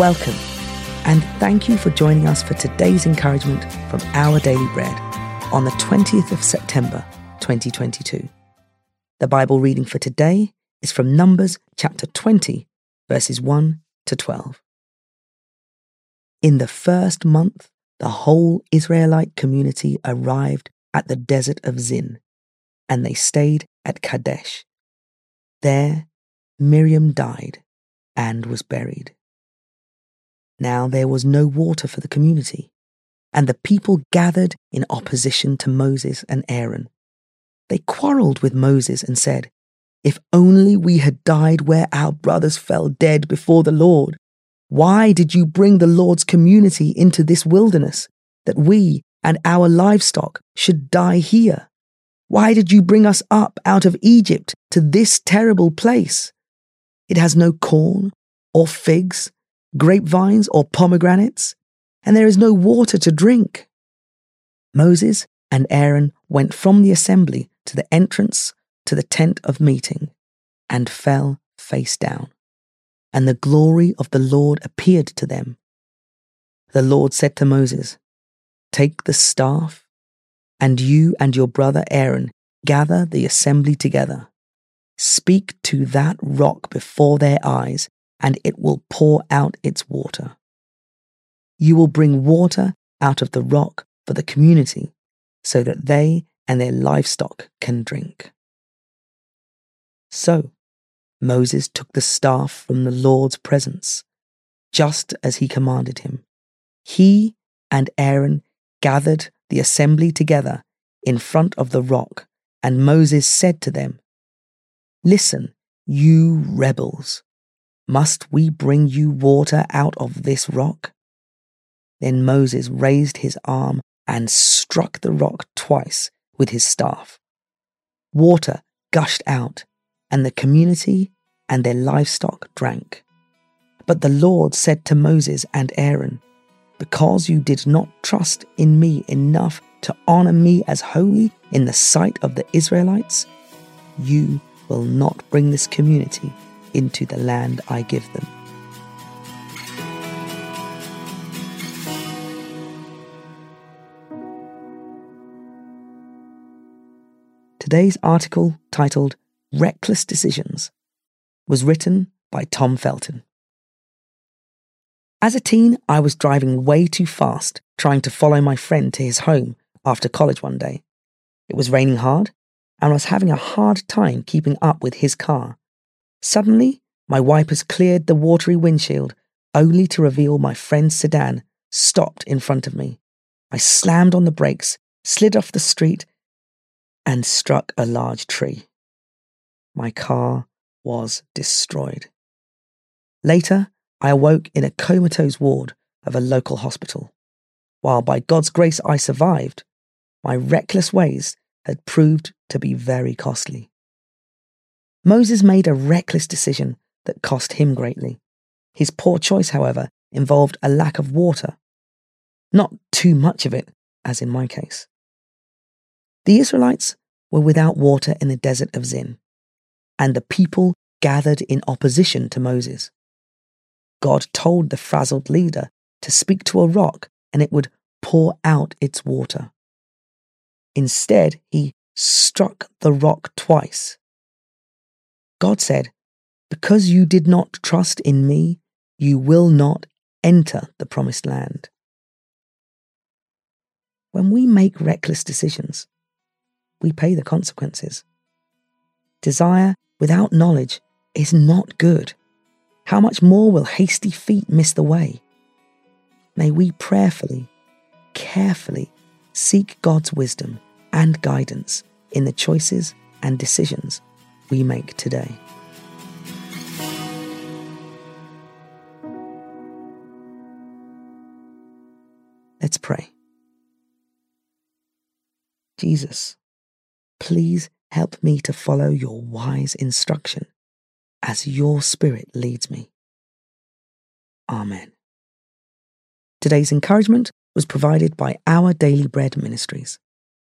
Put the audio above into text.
Welcome, and thank you for joining us for today's encouragement from Our Daily Bread on the 20th of September 2022. The Bible reading for today is from Numbers chapter 20, verses 1 to 12. In the first month, the whole Israelite community arrived at the desert of Zin, and they stayed at Kadesh. There, Miriam died and was buried. Now there was no water for the community, and the people gathered in opposition to Moses and Aaron. They quarreled with Moses and said, If only we had died where our brothers fell dead before the Lord. Why did you bring the Lord's community into this wilderness, that we and our livestock should die here? Why did you bring us up out of Egypt to this terrible place? It has no corn or figs, grapevines or pomegranates, and there is no water to drink. Moses and Aaron went from the assembly to the entrance to the tent of meeting and fell face down. And the glory of the Lord appeared to them. The Lord said to Moses, Take the staff, and you and your brother Aaron gather the assembly together. Speak to that rock before their eyes, and it will pour out its water. You will bring water out of the rock for the community, so that they and their livestock can drink. So Moses took the staff from the Lord's presence, just as he commanded him. He and Aaron gathered the assembly together in front of the rock, and Moses said to them, Listen, you rebels, must we bring you water out of this rock? Then Moses raised his arm and struck the rock twice with his staff. Water gushed out, and the community and their livestock drank. But the Lord said to Moses and Aaron, Because you did not trust in me enough to honor me as holy in the sight of the Israelites, you will not bring this community into the land I give them. Today's article, titled Reckless Decisions, was written by Tom Felton. As a teen, I was driving way too fast trying to follow my friend to his home after college one day. It was raining hard, and I was having a hard time keeping up with his car. Suddenly, my wipers cleared the watery windshield, only to reveal my friend's sedan stopped in front of me. I slammed on the brakes, slid off the street, and struck a large tree. My car was destroyed. Later, I awoke in a comatose ward of a local hospital. While by God's grace I survived, my reckless ways had proved to be very costly. Moses made a reckless decision that cost him greatly. His poor choice, however, involved a lack of water. Not too much of it, as in my case. The Israelites were without water in the desert of Zin, and the people gathered in opposition to Moses. God told the frazzled leader to speak to a rock and it would pour out its water. Instead, he struck the rock twice. God said, Because you did not trust in me, you will not enter the promised land. When we make reckless decisions, we pay the consequences. Desire without knowledge is not good. How much more will hasty feet miss the way? May we prayerfully, carefully seek God's wisdom and guidance in the choices and decisions we make today. Let's pray. Jesus, please help me to follow your wise instruction as your Spirit leads me. Amen. Today's encouragement was provided by Our Daily Bread Ministries.